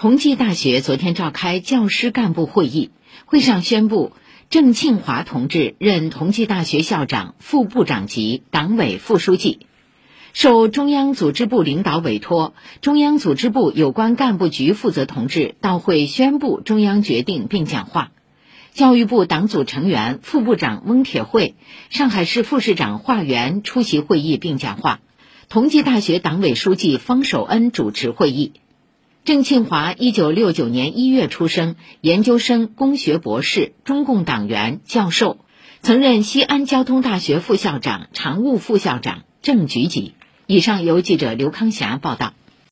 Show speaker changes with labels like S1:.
S1: 同济大学昨天召开教师干部会议，会上宣布郑庆华同志任同济大学校长、副部长级党委副书记。受中央组织部领导委托，中央组织部有关干部局负责同志到会宣布中央决定并讲话。教育部党组成员、副部长翁铁慧、上海市副市长华源出席会议并讲话。同济大学党委书记方守恩主持会议。郑庆华，一九六九年一月出生，研究生、工学博士，中共党员、教授，曾任西安交通大学副校长、常务副校长、正局级。以上由记者刘康霞报道。